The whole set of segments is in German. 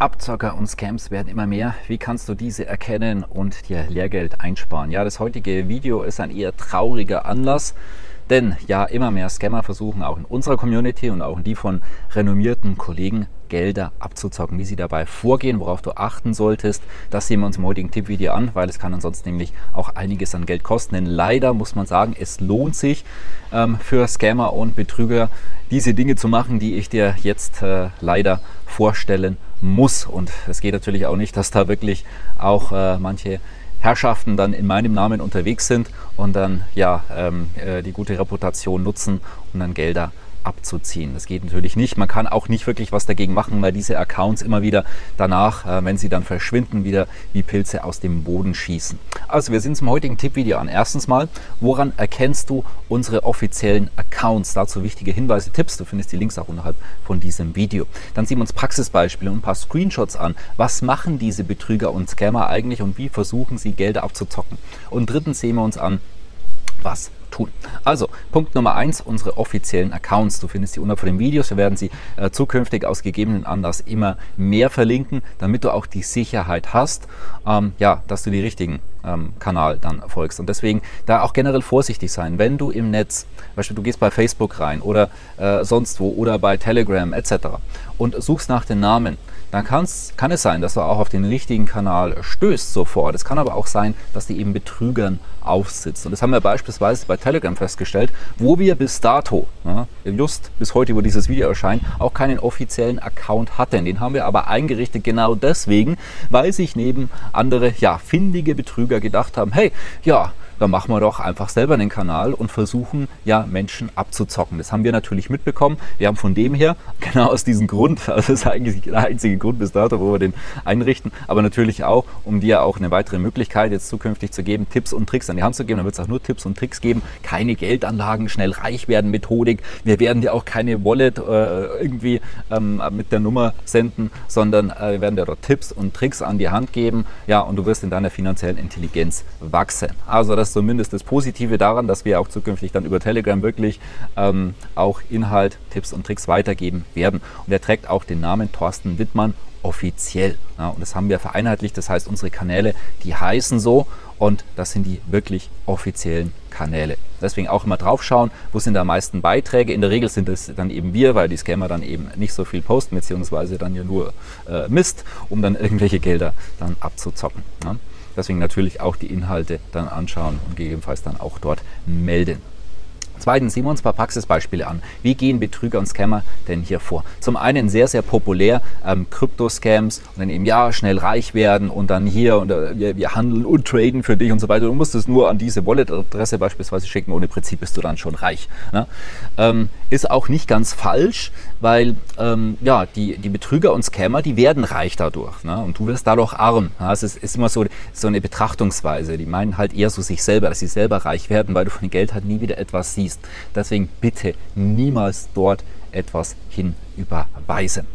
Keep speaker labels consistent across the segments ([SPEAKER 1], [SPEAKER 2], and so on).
[SPEAKER 1] Abzocker und Scams werden immer mehr. Wie kannst du diese erkennen und dir Lehrgeld einsparen? Ja, das heutige Video ist ein eher trauriger Anlass. Denn ja, immer mehr Scammer versuchen auch in unserer Community und auch in die von renommierten Kollegen Gelder abzuzocken. Wie sie dabei vorgehen, worauf du achten solltest, das sehen wir uns im heutigen Tippvideo an, weil es kann ansonsten nämlich auch einiges an Geld kosten. Denn leider muss man sagen, es lohnt sich ähm, für Scammer und Betrüger, diese Dinge zu machen, die ich dir jetzt äh, leider vorstellen muss. Und es geht natürlich auch nicht, dass da wirklich auch äh, manche Herrschaften dann in meinem Namen unterwegs sind und dann ja ähm, äh, die gute Reputation nutzen und dann Gelder abzuziehen. Das geht natürlich nicht. Man kann auch nicht wirklich was dagegen machen, weil diese Accounts immer wieder danach, äh, wenn sie dann verschwinden, wieder wie Pilze aus dem Boden schießen. Also wir sind zum heutigen Tippvideo an. Erstens mal, woran erkennst du unsere offiziellen Accounts? Dazu wichtige Hinweise, Tipps. Du findest die Links auch unterhalb von diesem Video. Dann sehen wir uns Praxisbeispiele und ein paar Screenshots an. Was machen diese Betrüger und Scammer eigentlich und wie versuchen sie Gelder abzuzocken? Und drittens sehen wir uns an, was tun. Also, Punkt Nummer eins, unsere offiziellen Accounts. Du findest die unter den Videos. Wir werden sie äh, zukünftig aus gegebenen Anlass immer mehr verlinken, damit du auch die Sicherheit hast, ähm, ja, dass du die richtigen ähm, Kanal dann folgst. Und deswegen da auch generell vorsichtig sein. Wenn du im Netz, beispielsweise du gehst bei Facebook rein oder äh, sonst wo oder bei Telegram etc. und suchst nach den Namen, dann kann es sein, dass du auch auf den richtigen Kanal stößt sofort. Es kann aber auch sein, dass die eben Betrügern aufsitzt. Und das haben wir beispielsweise bei Telegram festgestellt, wo wir bis dato, ja, just bis heute, wo dieses Video erscheint, auch keinen offiziellen Account hatten. Den haben wir aber eingerichtet genau deswegen, weil sich neben andere, ja, findige Betrüger gedacht haben, hey, ja, dann machen wir doch einfach selber einen Kanal und versuchen ja Menschen abzuzocken. Das haben wir natürlich mitbekommen. Wir haben von dem her, genau aus diesem Grund, also das ist eigentlich der einzige Grund bis dato, wo wir den einrichten, aber natürlich auch, um dir auch eine weitere Möglichkeit jetzt zukünftig zu geben, Tipps und Tricks an die Hand zu geben. Da wird es auch nur Tipps und Tricks geben. Keine Geldanlagen, schnell reich werden Methodik. Wir werden dir auch keine Wallet äh, irgendwie ähm, mit der Nummer senden, sondern äh, wir werden dir dort Tipps und Tricks an die Hand geben. Ja, und du wirst in deiner finanziellen Intelligenz wachsen. Also das ist zumindest das Positive daran, dass wir auch zukünftig dann über Telegram wirklich ähm, auch Inhalt, Tipps und Tricks weitergeben werden. Und er trägt auch den Namen Thorsten Wittmann offiziell. Ja, und das haben wir vereinheitlicht. Das heißt, unsere Kanäle, die heißen so und das sind die wirklich offiziellen Kanäle. Deswegen auch immer drauf schauen, wo sind da meisten Beiträge. In der Regel sind es dann eben wir, weil die Scammer dann eben nicht so viel posten, beziehungsweise dann ja nur äh, Mist, um dann irgendwelche Gelder dann abzuzocken. Ja. Deswegen natürlich auch die Inhalte dann anschauen und gegebenenfalls dann auch dort melden. Zweitens sehen wir uns ein paar Praxisbeispiele an. Wie gehen Betrüger und Scammer denn hier vor? Zum einen sehr, sehr populär ähm, Krypto-Scams und dann eben ja, schnell reich werden und dann hier und äh, wir, wir, handeln und traden für dich und so weiter. Du musst es nur an diese Wallet-Adresse beispielsweise schicken. Ohne Prinzip bist du dann schon reich. Ne? Ähm, ist auch nicht ganz falsch, weil ähm, ja, die, die Betrüger und Scammer, die werden reich dadurch. Ne? Und du wirst dadurch arm. Ne? Es ist, ist immer so, so eine Betrachtungsweise. Die meinen halt eher so sich selber, dass sie selber reich werden, weil du von dem Geld halt nie wieder etwas siehst fließt. Deswegen bitte niemals dort etwas hinüberweisen.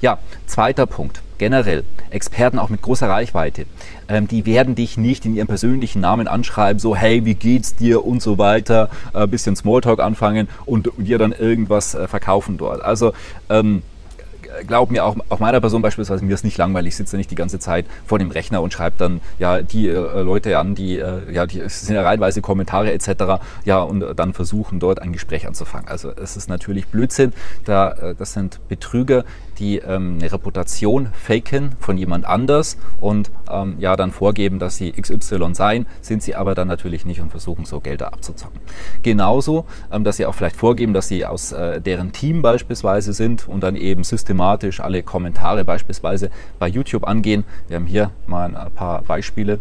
[SPEAKER 1] Ja, zweiter Punkt. Generell, Experten auch mit großer Reichweite, ähm, die werden dich nicht in ihrem persönlichen Namen anschreiben, so hey, wie geht's dir und so weiter, ein äh, bisschen Smalltalk anfangen und dir dann irgendwas äh, verkaufen dort. Also ähm, glaub mir, auch, auch meiner Person beispielsweise, mir ist nicht langweilig, ich sitze nicht die ganze Zeit vor dem Rechner und schreibe dann ja die äh, Leute an, die, äh, ja, die sind ja reihenweise Kommentare etc. Ja, und dann versuchen dort ein Gespräch anzufangen. Also es ist natürlich Blödsinn, da, äh, das sind Betrüger, die ähm, eine Reputation faken von jemand anders und ähm, ja dann vorgeben, dass sie XY seien, sind sie aber dann natürlich nicht und versuchen so Gelder abzuzocken. Genauso, ähm, dass sie auch vielleicht vorgeben, dass sie aus äh, deren Team beispielsweise sind und dann eben systematisch alle Kommentare beispielsweise bei YouTube angehen. Wir haben hier mal ein paar Beispiele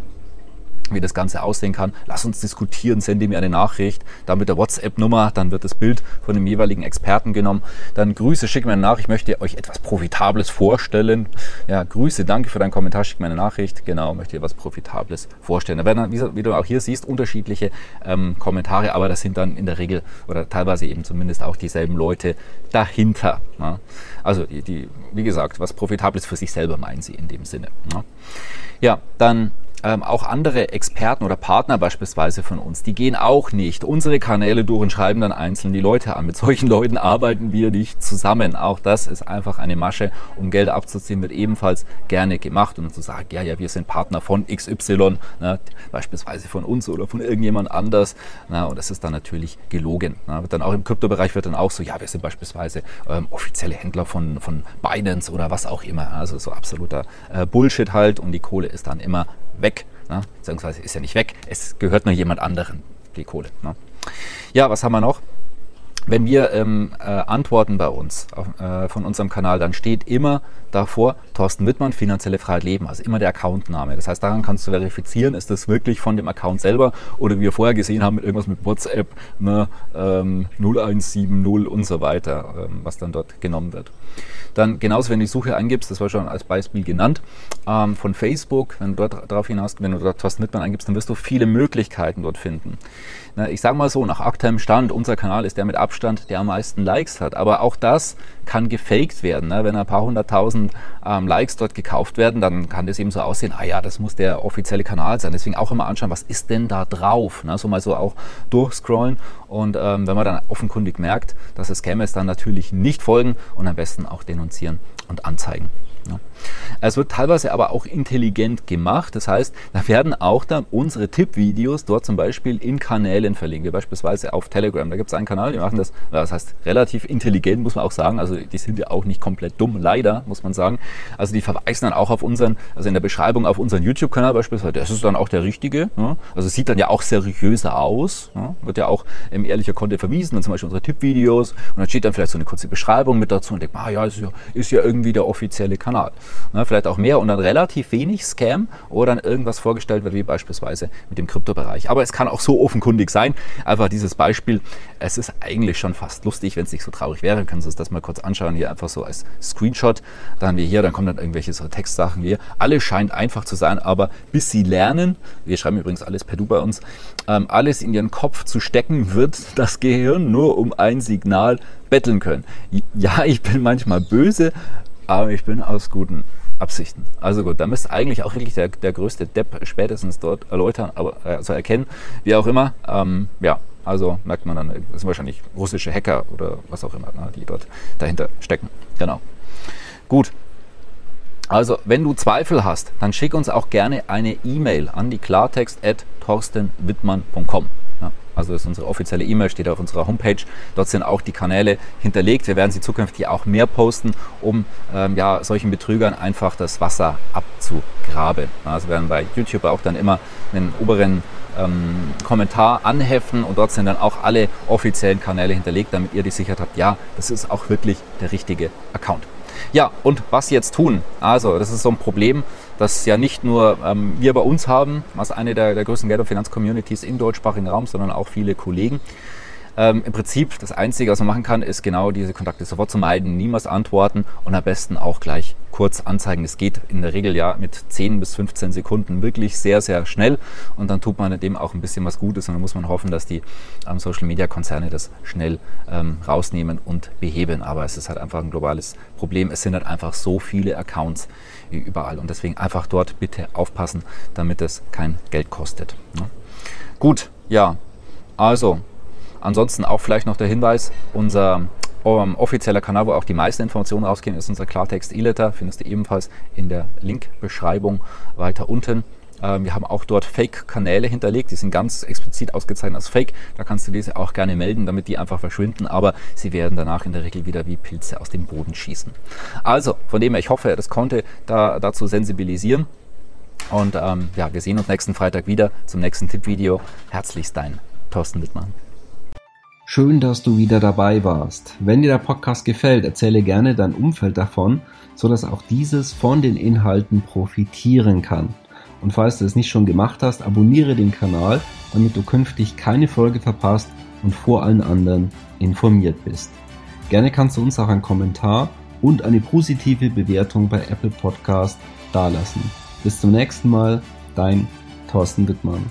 [SPEAKER 1] wie das Ganze aussehen kann. Lass uns diskutieren, sende mir eine Nachricht, dann mit der WhatsApp-Nummer, dann wird das Bild von dem jeweiligen Experten genommen. Dann Grüße, schick mir eine Nachricht, ich möchte euch etwas Profitables vorstellen. Ja, Grüße, danke für deinen Kommentar, schick mir eine Nachricht. Genau, möchte dir was Profitables vorstellen. Da werden dann, wie du auch hier siehst, unterschiedliche ähm, Kommentare, aber das sind dann in der Regel oder teilweise eben zumindest auch dieselben Leute dahinter. Ja. Also die, die, wie gesagt, was Profitables für sich selber meinen sie in dem Sinne. Ja, ja dann ähm, auch andere Experten oder Partner beispielsweise von uns, die gehen auch nicht unsere Kanäle durch und schreiben dann einzeln die Leute an. Mit solchen Leuten arbeiten wir nicht zusammen. Auch das ist einfach eine Masche, um Geld abzuziehen, wird ebenfalls gerne gemacht und zu sagen, ja, ja, wir sind Partner von XY, ne, beispielsweise von uns oder von irgendjemand anders. Na, und das ist dann natürlich gelogen. Na, dann auch im Kryptobereich wird dann auch so, ja, wir sind beispielsweise ähm, offizielle Händler von, von Binance oder was auch immer. Also so absoluter äh, Bullshit halt und die Kohle ist dann immer weg. Ne? Beziehungsweise ist ja nicht weg, es gehört nur jemand anderen, die Kohle. Ne? Ja, was haben wir noch? Wenn wir ähm, äh, antworten bei uns auf, äh, von unserem Kanal, dann steht immer davor Thorsten Wittmann, finanzielle Freiheit leben, also immer der Accountname. Das heißt, daran kannst du verifizieren, ist das wirklich von dem Account selber oder wie wir vorher gesehen haben, mit irgendwas mit WhatsApp, ne, ähm, 0170 und so weiter, ähm, was dann dort genommen wird. Dann genauso, wenn du die Suche eingibst, das war schon als Beispiel genannt, ähm, von Facebook, wenn du dort darauf hinaus, wenn du dort Thorsten Wittmann eingibst, dann wirst du viele Möglichkeiten dort finden. Ich sage mal so, nach aktuellem Stand, unser Kanal ist der mit Abstand, der am meisten Likes hat. Aber auch das kann gefaked werden. Ne? Wenn ein paar hunderttausend ähm, Likes dort gekauft werden, dann kann das eben so aussehen, ah ja, das muss der offizielle Kanal sein. Deswegen auch immer anschauen, was ist denn da drauf? Ne? So mal so auch durchscrollen. Und ähm, wenn man dann offenkundig merkt, dass es käme, ist dann natürlich nicht folgen und am besten auch denunzieren und anzeigen. Ja. Es wird teilweise aber auch intelligent gemacht. Das heißt, da werden auch dann unsere Tippvideos dort zum Beispiel in Kanälen verlinkt, wie beispielsweise auf Telegram. Da gibt es einen Kanal, die machen das, das heißt relativ intelligent, muss man auch sagen. Also die sind ja auch nicht komplett dumm, leider, muss man sagen. Also die verweisen dann auch auf unseren, also in der Beschreibung auf unseren YouTube-Kanal beispielsweise, das ist dann auch der richtige. Ja. Also sieht dann ja auch seriöser aus. Ja. Wird ja auch im ehrlicher Content verwiesen, dann zum Beispiel unsere Tippvideos und dann steht dann vielleicht so eine kurze Beschreibung mit dazu und denkt, ah ja, ist ja, ist ja irgendwie der offizielle Kanal ne, vielleicht auch mehr und dann relativ wenig Scam oder dann irgendwas vorgestellt wird, wie beispielsweise mit dem Kryptobereich. Aber es kann auch so offenkundig sein. Einfach dieses Beispiel, es ist eigentlich schon fast lustig, wenn es nicht so traurig wäre. Können Sie uns das mal kurz anschauen, hier einfach so als Screenshot. Dann haben wir hier, dann kommen dann irgendwelche so Textsachen hier. Alles scheint einfach zu sein, aber bis Sie lernen, wir schreiben übrigens alles per Du bei uns, ähm, alles in Ihren Kopf zu stecken, wird das Gehirn nur um ein Signal betteln können. Ja, ich bin manchmal böse, aber ich bin aus guten Absichten. Also gut, da müsste eigentlich auch wirklich der, der größte Depp spätestens dort erläutern, aber also erkennen, wie auch immer. Ähm, ja, also merkt man dann, das sind wahrscheinlich russische Hacker oder was auch immer, ne, die dort dahinter stecken. Genau. Gut. Also, wenn du Zweifel hast, dann schick uns auch gerne eine E-Mail an die klartext.torstenwittmann.com. Also ist unsere offizielle E-Mail, steht auf unserer Homepage. Dort sind auch die Kanäle hinterlegt. Wir werden sie zukünftig auch mehr posten, um ähm, ja, solchen Betrügern einfach das Wasser abzugraben. Also werden bei YouTube auch dann immer einen oberen ähm, Kommentar anheften und dort sind dann auch alle offiziellen Kanäle hinterlegt, damit ihr die Sicherheit habt, ja, das ist auch wirklich der richtige Account. Ja, und was jetzt tun? Also, das ist so ein Problem, das ja nicht nur ähm, wir bei uns haben, als eine der, der größten Geld- und Finanzcommunities im deutschsprachigen Raum, sondern auch viele Kollegen. Ähm, Im Prinzip das Einzige, was man machen kann, ist genau diese Kontakte sofort zu meiden, niemals antworten und am besten auch gleich kurz anzeigen. Das geht in der Regel ja mit 10 bis 15 Sekunden wirklich sehr, sehr schnell und dann tut man dem auch ein bisschen was Gutes und dann muss man hoffen, dass die ähm, Social Media Konzerne das schnell ähm, rausnehmen und beheben. Aber es ist halt einfach ein globales Problem. Es sind halt einfach so viele Accounts überall und deswegen einfach dort bitte aufpassen, damit es kein Geld kostet. Ne? Gut, ja, also Ansonsten auch vielleicht noch der Hinweis, unser um, ähm, offizieller Kanal, wo auch die meisten Informationen rausgehen, ist unser Klartext E-Letter. Findest du ebenfalls in der Link-Beschreibung weiter unten. Ähm, wir haben auch dort Fake-Kanäle hinterlegt, die sind ganz explizit ausgezeichnet als Fake. Da kannst du diese auch gerne melden, damit die einfach verschwinden, aber sie werden danach in der Regel wieder wie Pilze aus dem Boden schießen. Also, von dem her, ich hoffe, das konnte da, dazu sensibilisieren. Und ähm, ja, wir sehen uns nächsten Freitag wieder zum nächsten Tippvideo. Herzlichst dein Thorsten Wittmann.
[SPEAKER 2] Schön, dass du wieder dabei warst. Wenn dir der Podcast gefällt, erzähle gerne dein Umfeld davon, sodass auch dieses von den Inhalten profitieren kann. Und falls du es nicht schon gemacht hast, abonniere den Kanal, damit du künftig keine Folge verpasst und vor allen anderen informiert bist. Gerne kannst du uns auch einen Kommentar und eine positive Bewertung bei Apple Podcast dalassen. Bis zum nächsten Mal, dein Thorsten Wittmann.